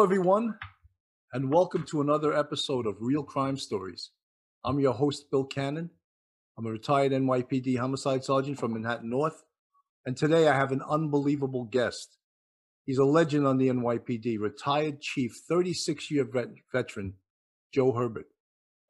Hello, everyone, and welcome to another episode of Real Crime Stories. I'm your host, Bill Cannon. I'm a retired NYPD homicide sergeant from Manhattan North, and today I have an unbelievable guest. He's a legend on the NYPD, retired chief, 36 year vet- veteran, Joe Herbert.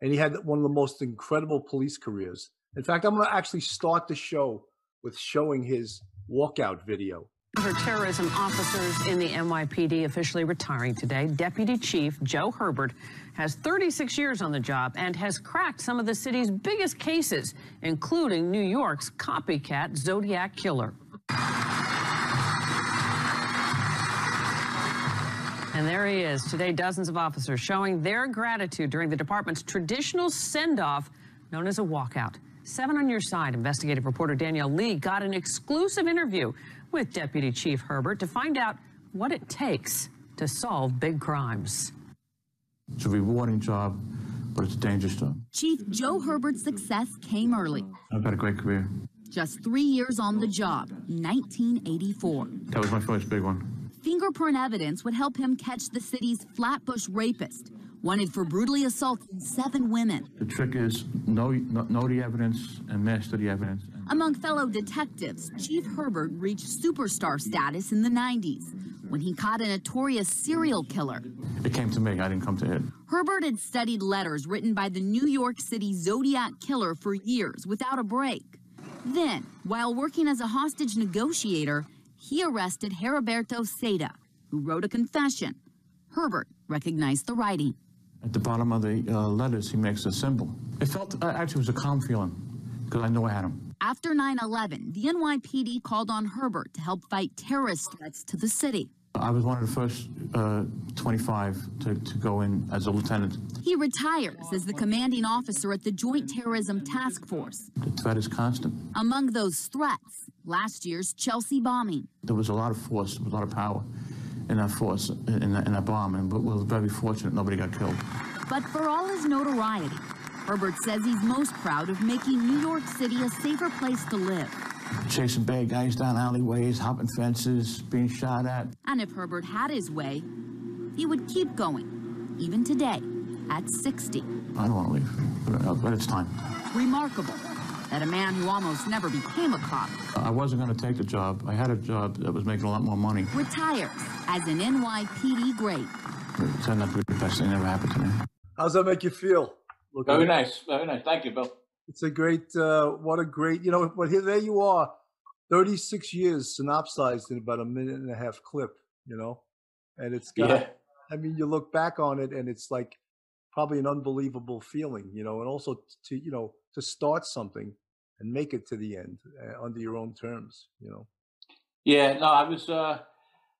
And he had one of the most incredible police careers. In fact, I'm going to actually start the show with showing his walkout video. Counterterrorism officers in the NYPD officially retiring today. Deputy Chief Joe Herbert has 36 years on the job and has cracked some of the city's biggest cases, including New York's copycat Zodiac killer. And there he is. Today, dozens of officers showing their gratitude during the department's traditional send off known as a walkout. Seven on your side, investigative reporter Danielle Leigh got an exclusive interview with Deputy Chief Herbert to find out what it takes to solve big crimes. It's a rewarding job, but it's a dangerous job. Chief Joe Herbert's success came early. I've had a great career. Just three years on the job, 1984. That was my first big one. Fingerprint evidence would help him catch the city's Flatbush rapist, wanted for brutally assaulting seven women. The trick is know, know the evidence and master the evidence. Among fellow detectives, Chief Herbert reached superstar status in the 90s when he caught a notorious serial killer. It came to me, I didn't come to it. Herbert had studied letters written by the New York City Zodiac killer for years without a break. Then, while working as a hostage negotiator, he arrested Heriberto Seda, who wrote a confession. Herbert recognized the writing. At the bottom of the uh, letters, he makes a symbol. It felt, uh, actually, it was a calm feeling because I knew I had him. After 9 11, the NYPD called on Herbert to help fight terrorist threats to the city. I was one of the first uh, 25 to, to go in as a lieutenant. He retires as the commanding officer at the Joint Terrorism Task Force. The threat is constant. Among those threats, last year's Chelsea bombing. There was a lot of force, a lot of power in that force, in that, in that bomb, and we were very fortunate nobody got killed. But for all his notoriety, Herbert says he's most proud of making New York City a safer place to live. Chasing bad guys down alleyways, hopping fences, being shot at. And if Herbert had his way, he would keep going, even today, at 60. I don't want to leave, but, uh, it's time. Remarkable that a man who almost never became a cop. I wasn't going to take the job. I had a job that was making a lot more money. Retires as an NYPD great. It turned out to the best thing that ever happened to me. How's that make you feel? Very nice, very nice. Thank you, Bill. It's a great, uh, what a great, you know, but here, there you are, 36 years synopsized in about a minute and a half clip, you know, and it's got, yeah. I mean, you look back on it and it's like probably an unbelievable feeling, you know, and also to, you know, to start something and make it to the end uh, under your own terms, you know. Yeah, no, I was, uh,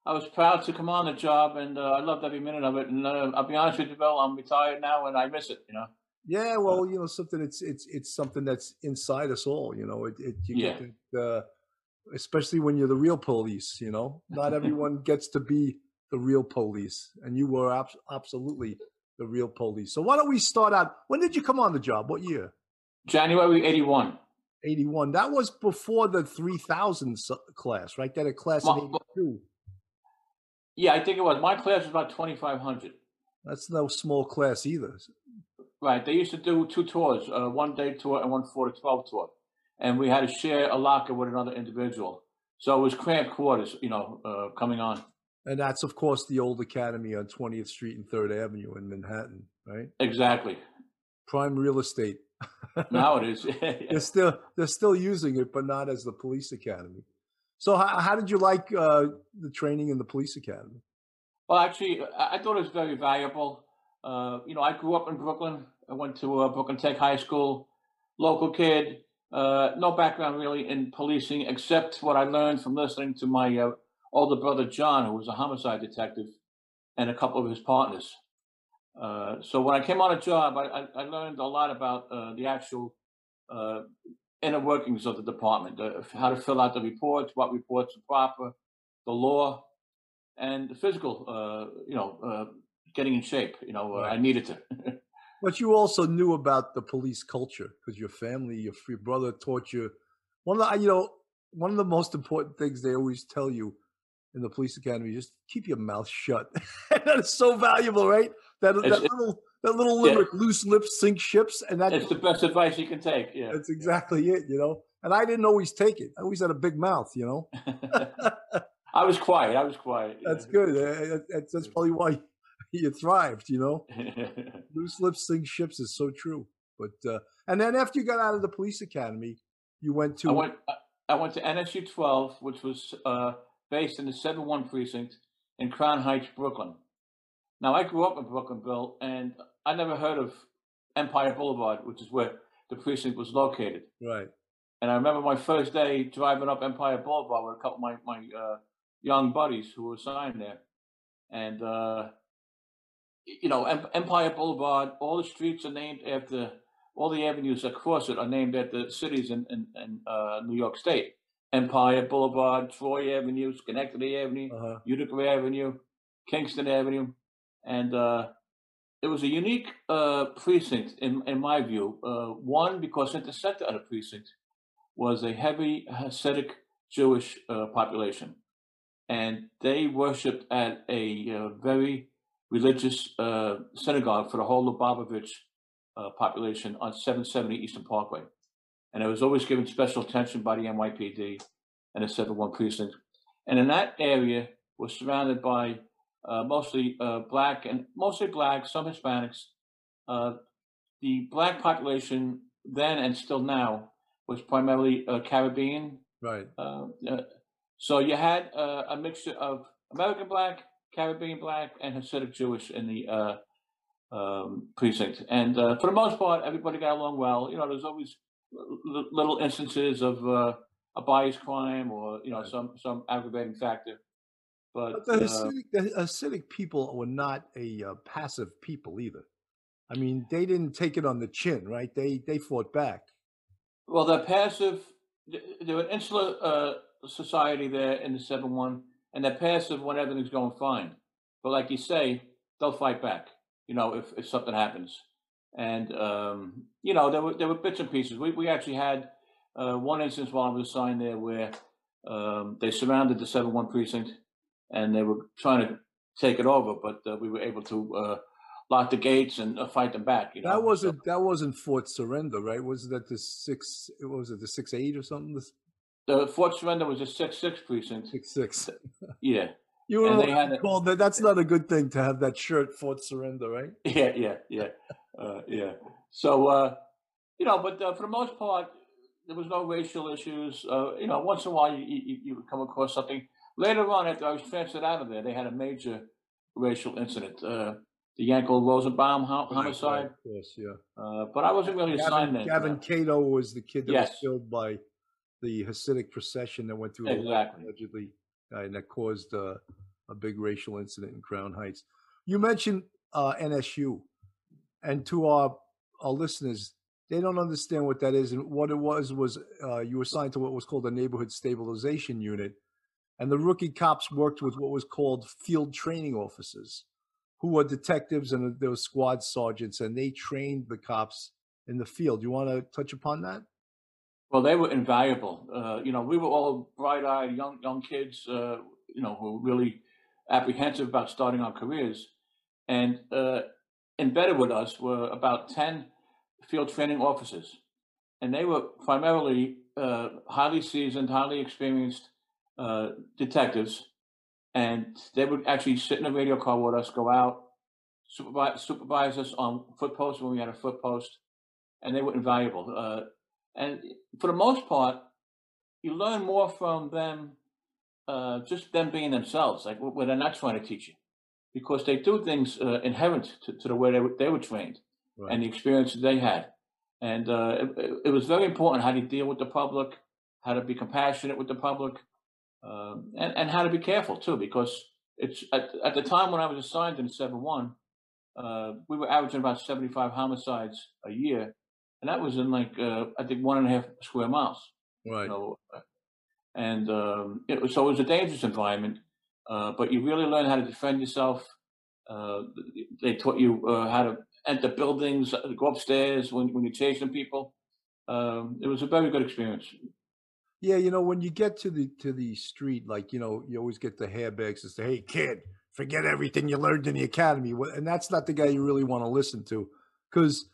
I was proud to come on the job, and uh, I loved every minute of it. And uh, I'll be honest with you, Bill, I'm retired now, and I miss it. You know. Yeah, well, you know, something it's it's it's something that's inside us all. You know, it, it you yeah. get it, uh, especially when you're the real police. You know, not everyone gets to be the real police, and you were ab- absolutely the real police. So why don't we start out? When did you come on the job? What year? January '81. 81. That was before the 3000 class, right? That a class My, in 82. Yeah, I think it was. My class was about 2,500. That's no small class either. Right. They used to do two tours, uh, one day tour and one 4 to 12 tour. And we had to share a locker with another individual. So it was cramped quarters, you know, uh, coming on. And that's, of course, the old academy on 20th Street and 3rd Avenue in Manhattan, right? Exactly. Prime real estate. now it is. they're still they're still using it, but not as the police academy. So how, how did you like uh, the training in the police academy? Well, actually, I thought it was very valuable. Uh, you know, I grew up in Brooklyn. I went to uh, Brooklyn Tech High School, local kid. Uh, no background really in policing, except what I learned from listening to my uh, older brother John, who was a homicide detective, and a couple of his partners. Uh, so when I came on a job, I, I, I learned a lot about uh, the actual inner workings of the department, how to fill out the reports, what reports are proper, the law, and the physical, you know, getting in shape. You know, uh, right. I needed to. but you also knew about the police culture because your family, your, your brother taught you. One of the, you know, one of the most important things they always tell you in the police academy, just keep your mouth shut. that is so valuable, right? That, that It's- little that little Yeah. loose lips sink ships, and that, It's the best advice you can take. Yeah. that's exactly it, you know. And I didn't always take it. I always had a big mouth, you know. I was quiet. I was quiet. That's good. Uh, That's, that's probably why you thrived, you know. Loose lips sink ships is so true. But uh, and then after you got out of the police academy, you went to I went. I- went to NSU 12, which was uh, based in the 7-1 precinct in Crown Heights, Brooklyn. Now, I grew up in Brooklyn, Bill, and I never heard of Empire Boulevard, which is where the precinct was located. right. And I remember my first day driving up Empire Boulevard with a couple of my, my uh, young buddies who were assigned there. And, uh, you know, Empire Boulevard, all the streets are named after, all the avenues across it are named after cities in, in, in uh, New York State. Empire Boulevard, Troy Avenue, Schenectady Avenue, Uh-huh. Utica Avenue, Kingston Avenue, and uh, it was a unique uh, precinct in, in my view. Uh, one, because at the center of the precinct was a heavy Hasidic Jewish uh, population, and they worshipped at a uh, very religious uh, synagogue for the whole Lubavitch uh, population on 770 Eastern Parkway, and it was always given special attention by the NYPD and the 71 precinct, and in that area was surrounded by uh, mostly uh, black and mostly black, some Hispanics. Uh, the black population then and still now was primarily uh, Caribbean. Right. So you had uh, a mixture of American black, Caribbean black, and Hasidic Jewish in the uh, um, precinct. And uh, for the most part, everybody got along well. You know, there's always l- little instances of uh, a bias crime or you know some some aggravating factor. But, But the uh, Hasidic, the Hasidic people were not a uh, passive people either. I mean, they didn't take it on the chin, right? They they fought back. Well, they're passive. th- They're an insular uh, society there in the seven one, and they're passive when everything's going fine. But like you say, they'll fight back. You know, if, if something happens, and um, you know there were there were bits and pieces. We we actually had uh, one instance while I was assigned there where um, they surrounded the seven one precinct, and they were trying to take it over, but uh, we were able to uh, lock the gates and uh, fight them back. You know, That wasn't that wasn't Fort Surrender, right? Was that the six? What was it the six eight or something? The the Fort Surrender was a six six precinct. six six. Yeah. You were know, they had it- called that. That's not a good thing to have that shirt Fort Surrender, right? Yeah, yeah, yeah, uh, yeah. So, uh, you know, but uh, for the most part, there was no racial issues. Uh, you know, once in a while you, you, you would come across something. Later on, after I was transferred out of there, they had a major racial incident. Uh, the Yankel Rosenbaum ho- Right, homicide. right, Of course, yeah. Uh, but I wasn't really assigned Gavin, there. Gavin Cato was the kid that was killed by the Hasidic procession that went through Exactly. allegedly, uh, and that caused uh, a big racial incident in Crown Heights. You mentioned uh, NSU, and to our our listeners, they don't understand what that is. And what it was was uh, you were assigned to what was called a neighborhood stabilization unit, and the rookie cops worked with what was called field training officers, who were detectives and there were squad sergeants, and they trained the cops in the field. You want to touch upon that? Well, they were invaluable. Uh, you know, we were all bright-eyed young young kids. Uh, you know, who were really apprehensive about starting our careers, and uh, embedded with us were about ten field training officers, and they were primarily uh, highly seasoned, highly experienced uh, detectives, and they would actually sit in a radio car with us, go out, supervise, supervise us on foot posts when we had a foot post, and they were invaluable. And for the most part, you learn more from them, uh, just them being themselves, like where they're not trying to teach you, because they do things uh, inherent to, to the way they were, they were trained Right. and the experience they had. And uh, it- it, it was very important how to deal with the public, how to be compassionate with the public, um, and, and how to be careful too, because it's at, at the time when I was assigned in 7 1, uh, we were averaging about 75 homicides a year. And that was in like, uh, I think, one and a half square miles. right. You know, uh, and um, it was, so it was a dangerous environment, uh, but you really learn how to defend yourself. Uh, they taught you uh, how to enter buildings, uh, go upstairs when, when you're chasing people. Um, it was a very good experience. Yeah, you know, when you get to the to the street, like you know, you always get the hairbags and say, "Hey, kid, forget everything you learned in the academy," and that's not the guy you really want to listen to, because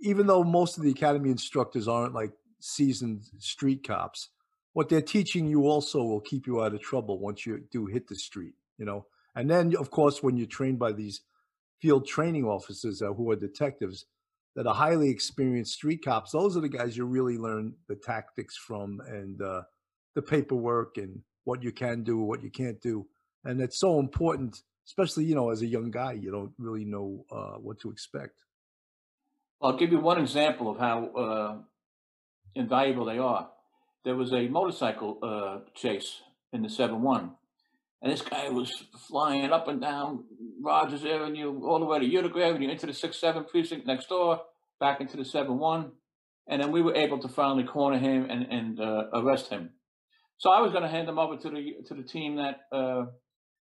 even though most of the academy instructors aren't like seasoned street cops, what they're teaching you also will keep you out of trouble once you do hit the street, you know. And then, of course, when you're trained by these field training officers uh, who are detectives that are highly experienced street cops, those are the guys you really learn the tactics from and uh, the paperwork and what you can do, what you can't do. And it's so important, especially, you know, as a young guy, you don't really know uh, what to expect. I'll give you one example of how uh, invaluable they are. There was a motorcycle uh, chase in the 7 1, and this guy was flying up and down Rogers Avenue, all the way to Utica Avenue, into the 6 7 precinct next door, back into the 7 1. And then we were able to finally corner him and, and uh, arrest him. So I was going to hand him over to the to the team that uh,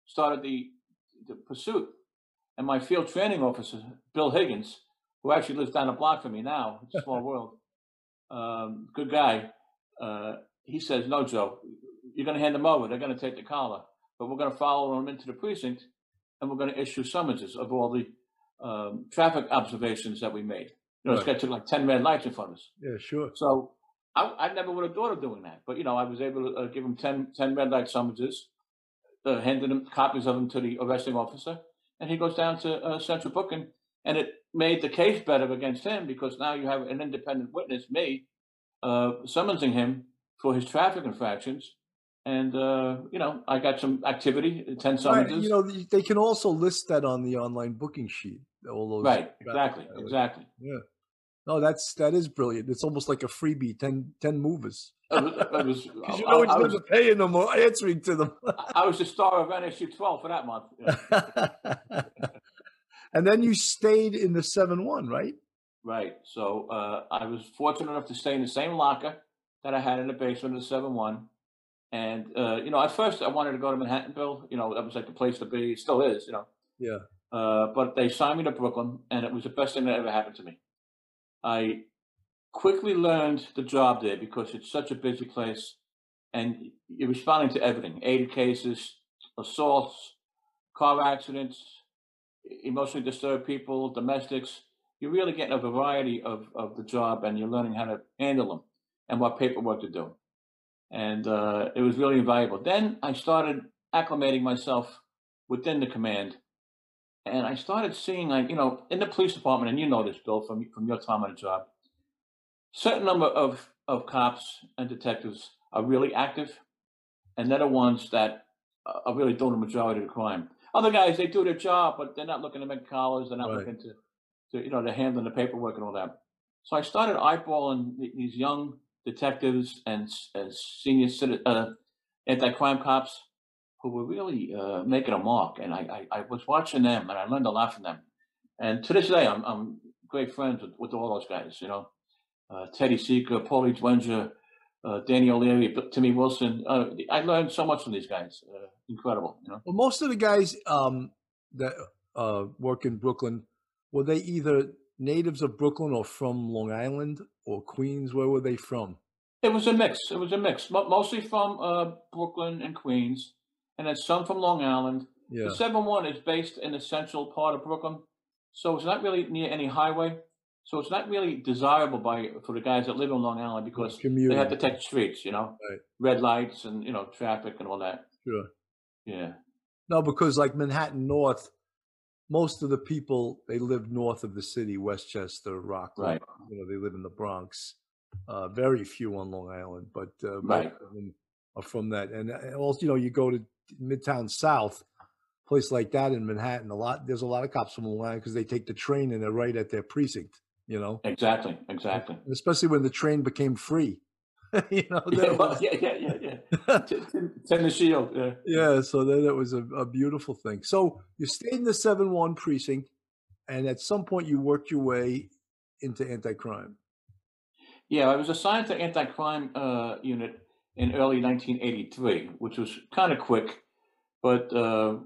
started the, the pursuit. And my field training officer, Bill Higgins, who actually lives down the block from me now, it's a small world, um, good guy. Uh, he says, "No, Joe, you're going to hand them over. They're going to take the collar, but we're going to follow them into the precinct, and we're going to issue summonses of all the um, traffic observations that we made. You know, this guy took like ten red lights in front of us. Yeah, sure. So I, I never would have thought of doing that, but you know, I was able to uh, give him 10, 10 red light summonses, uh, handed him copies of them to the arresting officer, and he goes down to uh, central booking, and it made the case better against him because now you have an independent witness, me, uh, summoning him for his traffic infractions. And uh, you know, I got some activity, ten Right, summonses. you know, they can also list that on the online booking sheet. All those right, exactly, violations. exactly. Yeah. No, that's that is brilliant. It's almost like a freebie, 10, 10 movers. Was, Because you know I, it's was, paying them or answering to them. I was the star of NSU 12 for that month. Yeah. and then you stayed in the 7 1, right? Right. So uh, I was fortunate enough to stay in the same locker that I had in the basement of the 7 1. And, uh, you know, at first I wanted to go to Manhattanville. You know, that was like the place to be. It still is, you know. Yeah. Uh, but they signed me to Brooklyn, and it was the best thing that ever happened to me. I quickly learned the job there because it's such a busy place, and you're responding to everything: aided cases, assaults, car accidents, emotionally disturbed people, domestics. You're really getting a variety of, of the job, and you're learning how to handle them and what paperwork to do. And uh, it was really invaluable. Then I started acclimating myself within the command and I started seeing like you know in the police department, and you know this, Bill, from from your time on the job, certain number of of cops and detectives are really active, and they're the ones that are really doing the majority of the crime. Other guys, they do their job, but they're not looking to make collars. They're not Right. looking to, to you know, they're handling the paperwork and all that. So I started eyeballing these young detectives and, and senior uh, anti-crime cops who were really uh, making a mark. And I, I, I was watching them and I learned a lot from them. And to this day, I'm, I'm great friends with, with all those guys, you know. Uh, Teddy Seeker, Paulie Dwenger, uh, Danny O'Leary, B- Timmy Wilson. Uh, I learned so much from these guys. Uh, incredible, you know. Well, most of the guys um, that uh, work in Brooklyn, were they either natives of Brooklyn or from Long Island or Queens? Where were they from? It was a mix. It was a mix, Mo- mostly from uh, Brooklyn and Queens, and then some from Long Island. Yeah. The 7 1 is based in the central part of Brooklyn, so it's not really near any highway. So it's not really desirable by for the guys that live in Long Island because they have to take streets, you know, Right. red lights and you know traffic and all that. Sure. Yeah, No, because like Manhattan North, most of the people they live north of the city, Westchester, Rockland. Right. You know, they live in the Bronx. Uh, very few on Long Island, but uh, most Right. of them are from that. And uh, also, you know, you go to Midtown South, place like that in Manhattan. A lot there's a lot of cops from Long Island because they take the train and they're right at their precinct. You know, exactly, exactly. Especially when the train became free. you know, Yeah, was- yeah, yeah, yeah, yeah. T- t- Send the shield. Yeah. yeah so then it was a, a beautiful thing so you stayed in the 7-1 precinct and at some point you worked your way into anti-crime Yeah, I was assigned to anti-crime uh, unit in early 1983, which was kind of quick, but uh,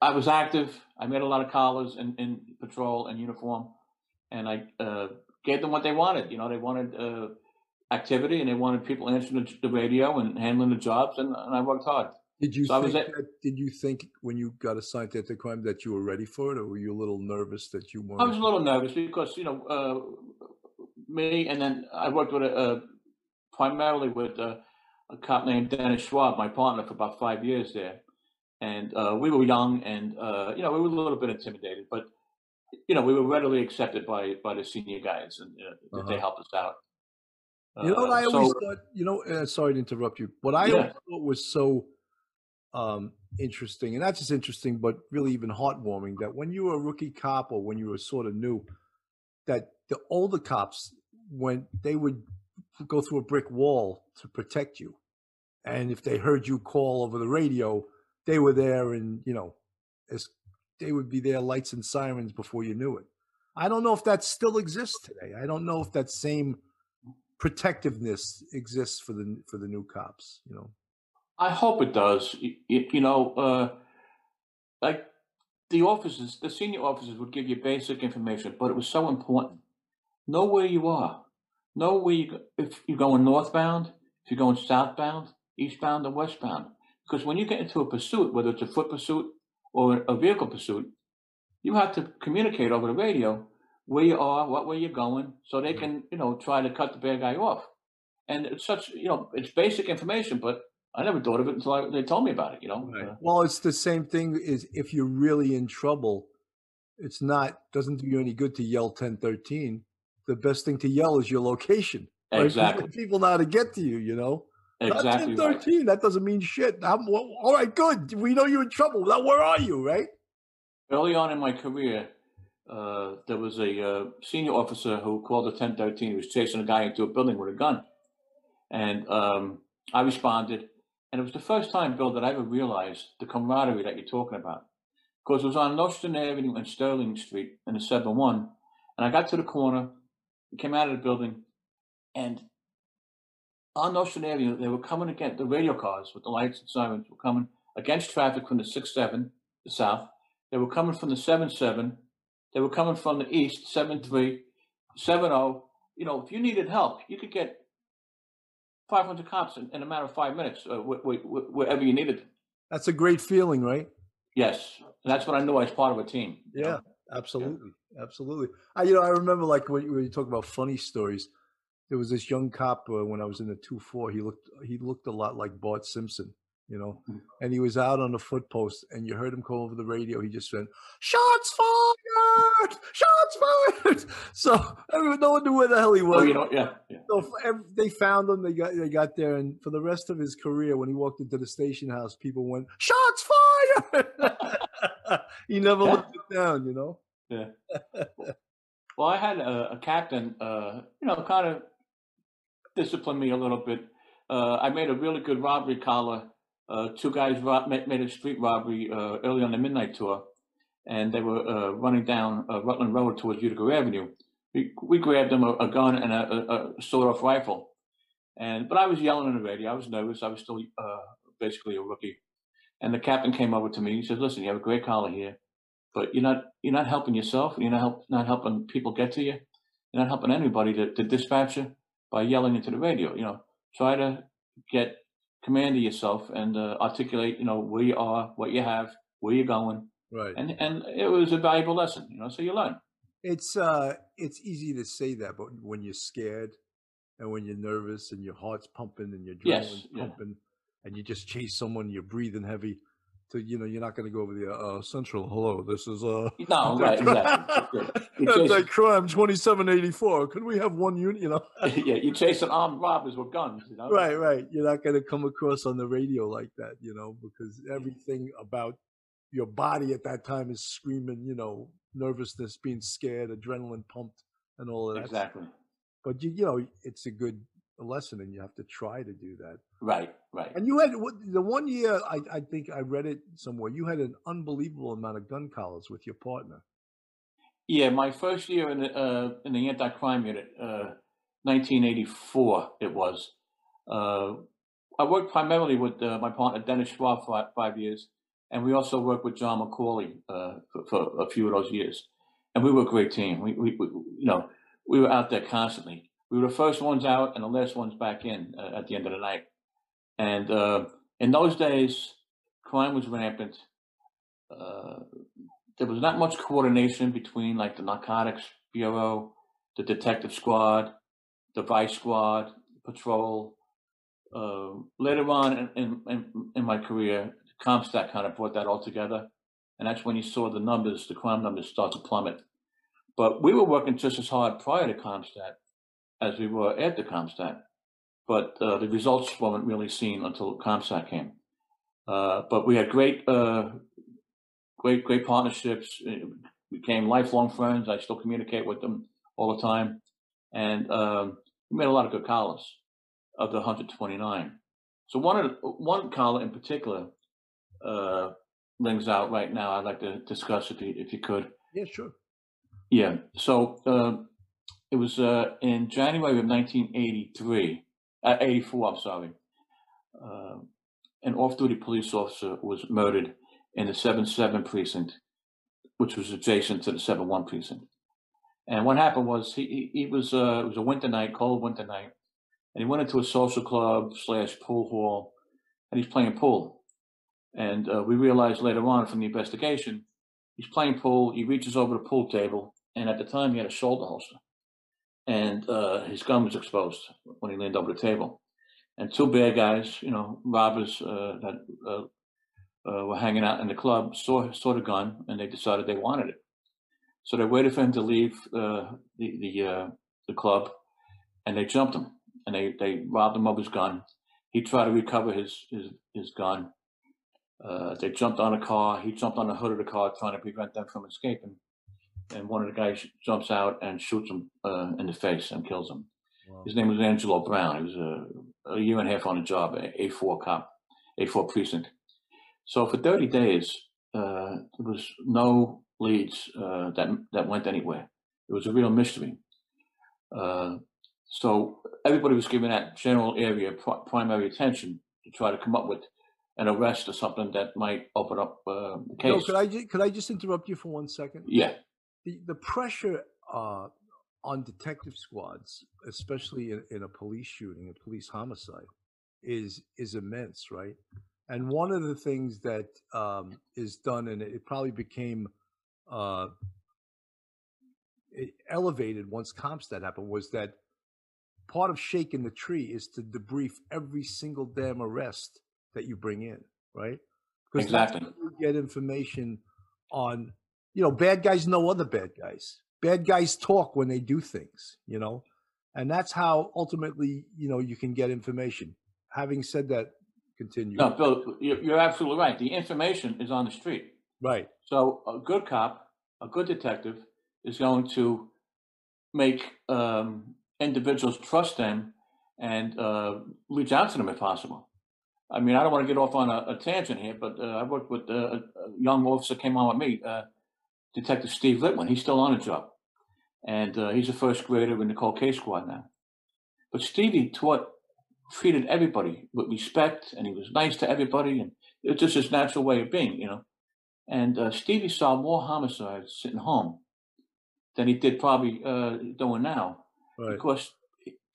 I was active. I made a lot of collars in, in patrol and uniform, and I uh, gave them what they wanted. You know, they wanted. Uh, activity, and they wanted people answering the, the radio and handling the jobs, and, and I worked hard. Did you So think at- that, did you think when you got assigned to the crime that you were ready for it, or were you a little nervous that you weren't? I was a little nervous because you know uh, me, and then I worked with a, uh, primarily with uh, a cop named Dennis Schwab, my partner, for about five years there, and uh, we were young, and uh, you know we were a little bit intimidated, but you know we were readily accepted by by the senior guys, and uh, that they Uh-huh. helped us out. You know what Uh, I always so- thought. You know, uh, sorry to interrupt you, but I Yeah. always thought was so um, interesting, and not just interesting, but really even heartwarming. That when you were a rookie cop or when you were sort of new, that the older cops, when they would go through a brick wall to protect you, and if they heard you call over the radio, they were there, and you know, as they would be there, lights and sirens before you knew it. I don't know if that still exists today. I don't know if that same protectiveness exists for the for the new cops. You know, I hope it does. You, you know, uh, like the officers, the senior officers would give you basic information, but it was so important. Know where you are. Know where you if you're going northbound, if you're going southbound, eastbound, or westbound. Because when you get into a pursuit, whether it's a foot pursuit or a vehicle pursuit, you have to communicate over the radio where you are, what way you're going, so they can, you know, try to cut the bad guy off. And it's such, you know, it's basic information, but I never thought of it until I, they told me about it. You know, Uh, well, it's the same thing. Is if you're really in trouble, it's not doesn't do you any good to yell ten thirteen. The best thing to yell is your location. right? 'Cause exactly, People know how to get to you. You know, exactly ten right. thirteen. That doesn't mean shit. I'm, well, all right, good. We know you're in trouble. Now, where are you? Right? Early on in my career, uh, there was a uh, senior officer who called the 1013. He was chasing a guy into a building with a gun, and um, I responded. And it was the first time, Bill, that I ever realized the camaraderie that you're talking about. Because it was on Nostrand Avenue and Sterling Street in the 7 1. And I got to the corner, came out of the building, and on Ocean Avenue, they were coming against the radio cars with the lights and sirens were coming against traffic from the 6 7, the south. They were coming from the 7 7. They were coming from the east, 7 3, 7 0. You know, if you needed help, you could get 500 cops in, in a matter of five minutes, uh, wh- wh- wh- wherever you needed them. That's a great feeling, right? Yes. And that's what I knew I was part of a team. you know? Yeah, absolutely, absolutely. I, you know, I remember like when, you- when you talk about funny stories. There was this young cop uh, when I was in the two four. He looked he looked a lot like Bart Simpson, you know, Mm. and he was out on the foot post, and you heard him call over the radio. He just went, "Shots fired! Shots fired!" So everyone, no one knew where the hell he was. Oh, you know, yeah. yeah. So they found him. They got they got there, and for the rest of his career, when he walked into the station house, people went, "Shots fired!" he never Yeah. lived it down, you know. Yeah. Well, I had a, a captain, uh, you know, kind of disciplined me a little bit. Uh, I made a really good robbery collar. Uh, two guys made, a street robbery uh, early on the midnight tour, and they were uh, running down uh, Rutland Road towards Utica Avenue. We, we grabbed them a, a gun and a, a, sawed-off rifle, and but I was yelling on the radio. I was nervous. I was still uh, basically a rookie, and the captain came over to me. He says, "Listen, you have a great collar here, but you're not you're not helping yourself. You're not help, not helping people get to you. You're not helping anybody to, to dispatch you by yelling into the radio. You know, try to get command of yourself and uh, articulate. You know where you are, what you have, where you're going, Right. and and it was a valuable lesson. You know, so you learn. It's uh, it's easy to say that, but when you're scared and when you're nervous and your heart's pumping and your Yes, adrenaline's yeah. pumping, and you just chase someone, you're breathing heavy. To you know, you're not going to go over the uh, central. Hello, this is uh. No, right, exactly. That's like crime twenty seven eighty four. Could we have one unit? You know. yeah, you chasing armed robbers with guns. You know, right, right. You're not going to come across on the radio like that, you know, because everything about your body at that time is screaming, you know, nervousness, being scared, adrenaline pumped, and all of that. Exactly. But you, you know, it's a good lesson, and you have to try to do that. Right, right. And you had the one year, I, I think I read it somewhere. You had an unbelievable amount of gun collars with your partner. Yeah, my first year in the uh, in the anti-crime unit, uh, 1984, it was. Uh, I worked primarily with uh, my partner Dennis Schwab for five years, and we also worked with John McCauley uh, for, for a few of those years. And we were a great team. We, we, we, you know, we were out there constantly. We were the first ones out and the last ones back in uh, at the end of the night. And uh, in those days, crime was rampant. Uh, there was not much coordination between like the narcotics bureau, the detective squad, the vice squad, patrol. Uh, later on in, in, in my career, CompStat kind of brought that all together. And that's when you saw the numbers, the crime numbers start to plummet. But we were working just as hard prior to CompStat as we were after CompStat. But uh, the results weren't really seen until CompStat came. Uh, but we had great, uh, great, great partnerships. We became lifelong friends. I still communicate with them all the time, and um, we made a lot of good collars of the 129. So one of one collar in particular uh, rings out right now. I'd like to discuss if you if you could. Yeah, sure. Yeah. So uh, it was uh, in January of 1983, uh, 84. I'm sorry. Uh, an off-duty police officer was murdered in the 7-7 precinct, which was adjacent to the 7-1 precinct. And what happened was he he, was uh, it was a winter night, cold winter night, and he went into a social club slash pool hall, and he's playing pool. And uh, we realized later on from the investigation, he's playing pool. He reaches over the pool table, and at the time he had a shoulder holster, and uh, his gun was exposed when he leaned over the table. And two bad guys, you know, robbers uh, that uh, uh, were hanging out in the club, saw saw the gun, and they decided they wanted it. So they waited for him to leave uh, the the uh, the club, and they jumped him, and they they robbed him of his gun. He tried to recover his his his gun. They jumped on a car. He jumped on the hood of the car, trying to prevent them from escaping. And one of the guys jumps out and shoots him uh, in the face and kills him. Wow. His name was Angelo Brown. He was a, a year and a half on the job, a A4 cop, A4 precinct. So for 30 days, uh, there was no leads uh, that that went anywhere. It was a real mystery. Uh, so everybody was given that general area pr- primary attention to try to come up with an arrest or something that might open up uh, the case. No, could I could I just interrupt you for one second? Yeah. The the pressure uh, on detective squads, especially in, in a police shooting, a police homicide, is is immense, right? And one of the things that um, is done, and it probably became uh, elevated once CompStat happened, was that part of shaking the tree is to debrief every single damn arrest that you bring in, right? Because exactly. you get information on, you know, bad guys know other bad guys. Bad guys talk when they do things, you know, and that's how ultimately, you know, you can get information. Having said that, continue. No, Bill, you're absolutely right. The information is on the street. Right. So a good cop, a good detective, is going to make um, individuals trust them and uh, reach out to them if possible. I mean, I don't want to get off on a, a tangent here, but uh, I worked with uh, a young officer came on with me, uh, Detective Steve Litwin. He's still on the job, and uh, he's a first grader in the cold case squad now. But Stevie taught treated everybody with respect and he was nice to everybody and it's just his natural way of being, you know. And uh, Stevie saw more homicides sitting home than he did probably uh, doing now right. because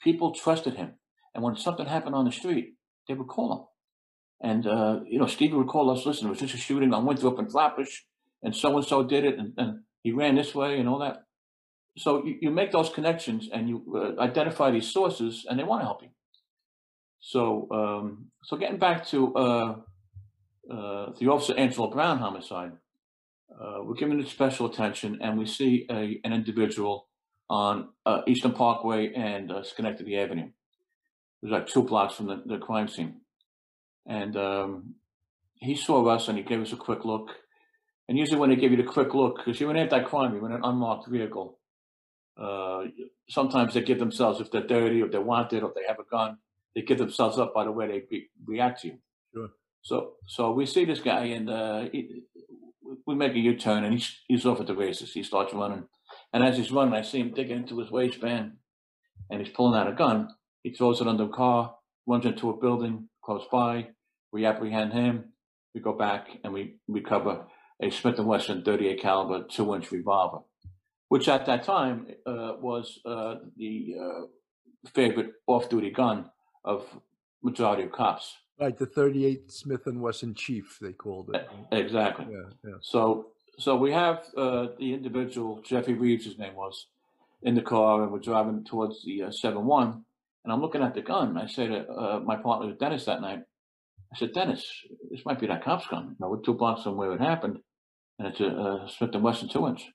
people trusted him. And when something happened on the street, they would call him. And, uh, you know, Stevie would call us, listen, it was just a shooting on Winthrop and Flatbush, and so and so did it, and, and, he ran this way and all that. So you, you make those connections and you uh, identify these sources, and they want to help you. So, um, so getting back to uh, uh, the Officer Angelo Brown homicide, uh, we're giving it special attention, and we see a, an individual on uh, Eastern Parkway and uh, Schenectady Avenue. It was like two blocks from the, the crime scene, and um, he saw us and he gave us a quick look. And usually, when they give you the quick look, because you're an anti-crime, you're in an unmarked vehicle. Uh, sometimes they give themselves if they're dirty, or if they're wanted, or if they have a gun they give themselves up by the way they be, react to you. Sure. So so we see this guy and uh, he, we make a U-turn and he's he's off at the races. He starts running, and as he's running, I see him dig into his waistband, and he's pulling out a gun. He throws it under a car, runs into a building close by. We apprehend him. We go back and we recover a Smith & Wesson 38 caliber two-inch revolver, which at that time uh, was uh, the uh, favorite off-duty gun of majority of cops. Right, the 38 Smith and Wesson Chief, they called it. Exactly. Yeah, yeah. So, so we have uh, the individual, Jeffrey Reeves, his name was, in the car, and we're driving towards the uh, seven one, and I'm looking at the gun. I say to uh, my partner, Dennis, that night, I said, Dennis, this might be that cop's gun. You know, we're two blocks from where it happened, and it's a, a Smith and Wesson two inch.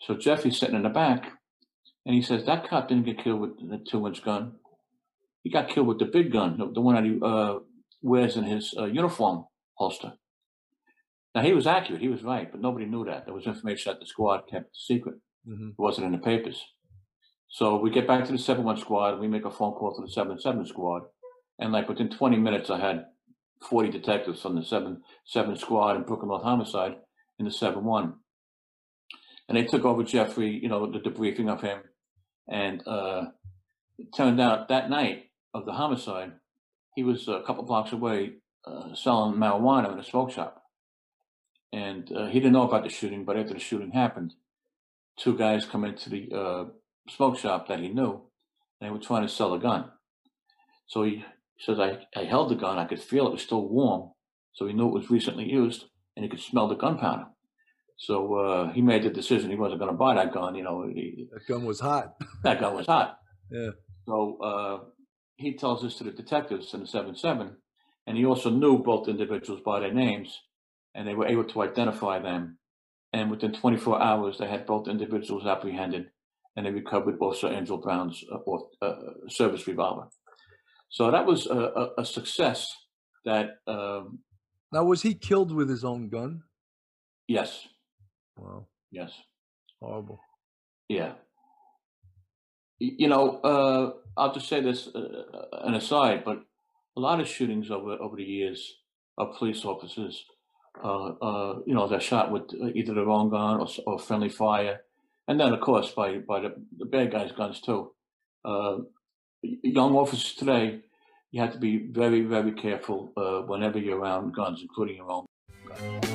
So Jeffy's sitting in the back, and he says that cop didn't get killed with the two inch gun. He got killed with the big gun, the, the one that he uh, wears in his uh, uniform holster. Now he was accurate, he was right, but nobody knew that. There was information that the squad kept secret. hmm It wasn't in the papers. So we get back to the seven one squad. We make a phone call to the seven seven squad, and like within twenty minutes, I had forty detectives from the seven seven squad and Brooklyn North Homicide in the seven one, and they took over Jeffrey. You know the debriefing of him, and uh, it turned out that night of the homicide, he was a couple blocks away uh, selling marijuana in a smoke shop, and uh, he didn't know about the shooting. But after the shooting happened, two guys come into the uh, smoke shop that he knew, and they were trying to sell a gun. So he says, I, I held the gun, I could feel it was still warm, so he knew it was recently used, and he could smell the gunpowder. So uh, he made the decision he wasn't going to buy that gun. You know, he, That gun was hot. that gun was hot. Yeah. So uh, he tells this to the detectives in the 7 7, and he also knew both individuals by their names, and they were able to identify them. And within 24 hours, they had both individuals apprehended, and they recovered also Angel Brown's uh, or, uh, service revolver. So that was a, a, a success that, um, Now, was he killed with his own gun? yes, Wow, yes. horrible. Yeah. You know, uh, I'll just say this uh, an aside, but a lot of shootings over over the years of police officers, uh, uh, you know, they're shot with uh, either their own gun or, or friendly fire, and then of course by by the, the bad guys' guns too. Uh, young officers today, you have to be very very careful uh, whenever you're around guns, including your own. gun.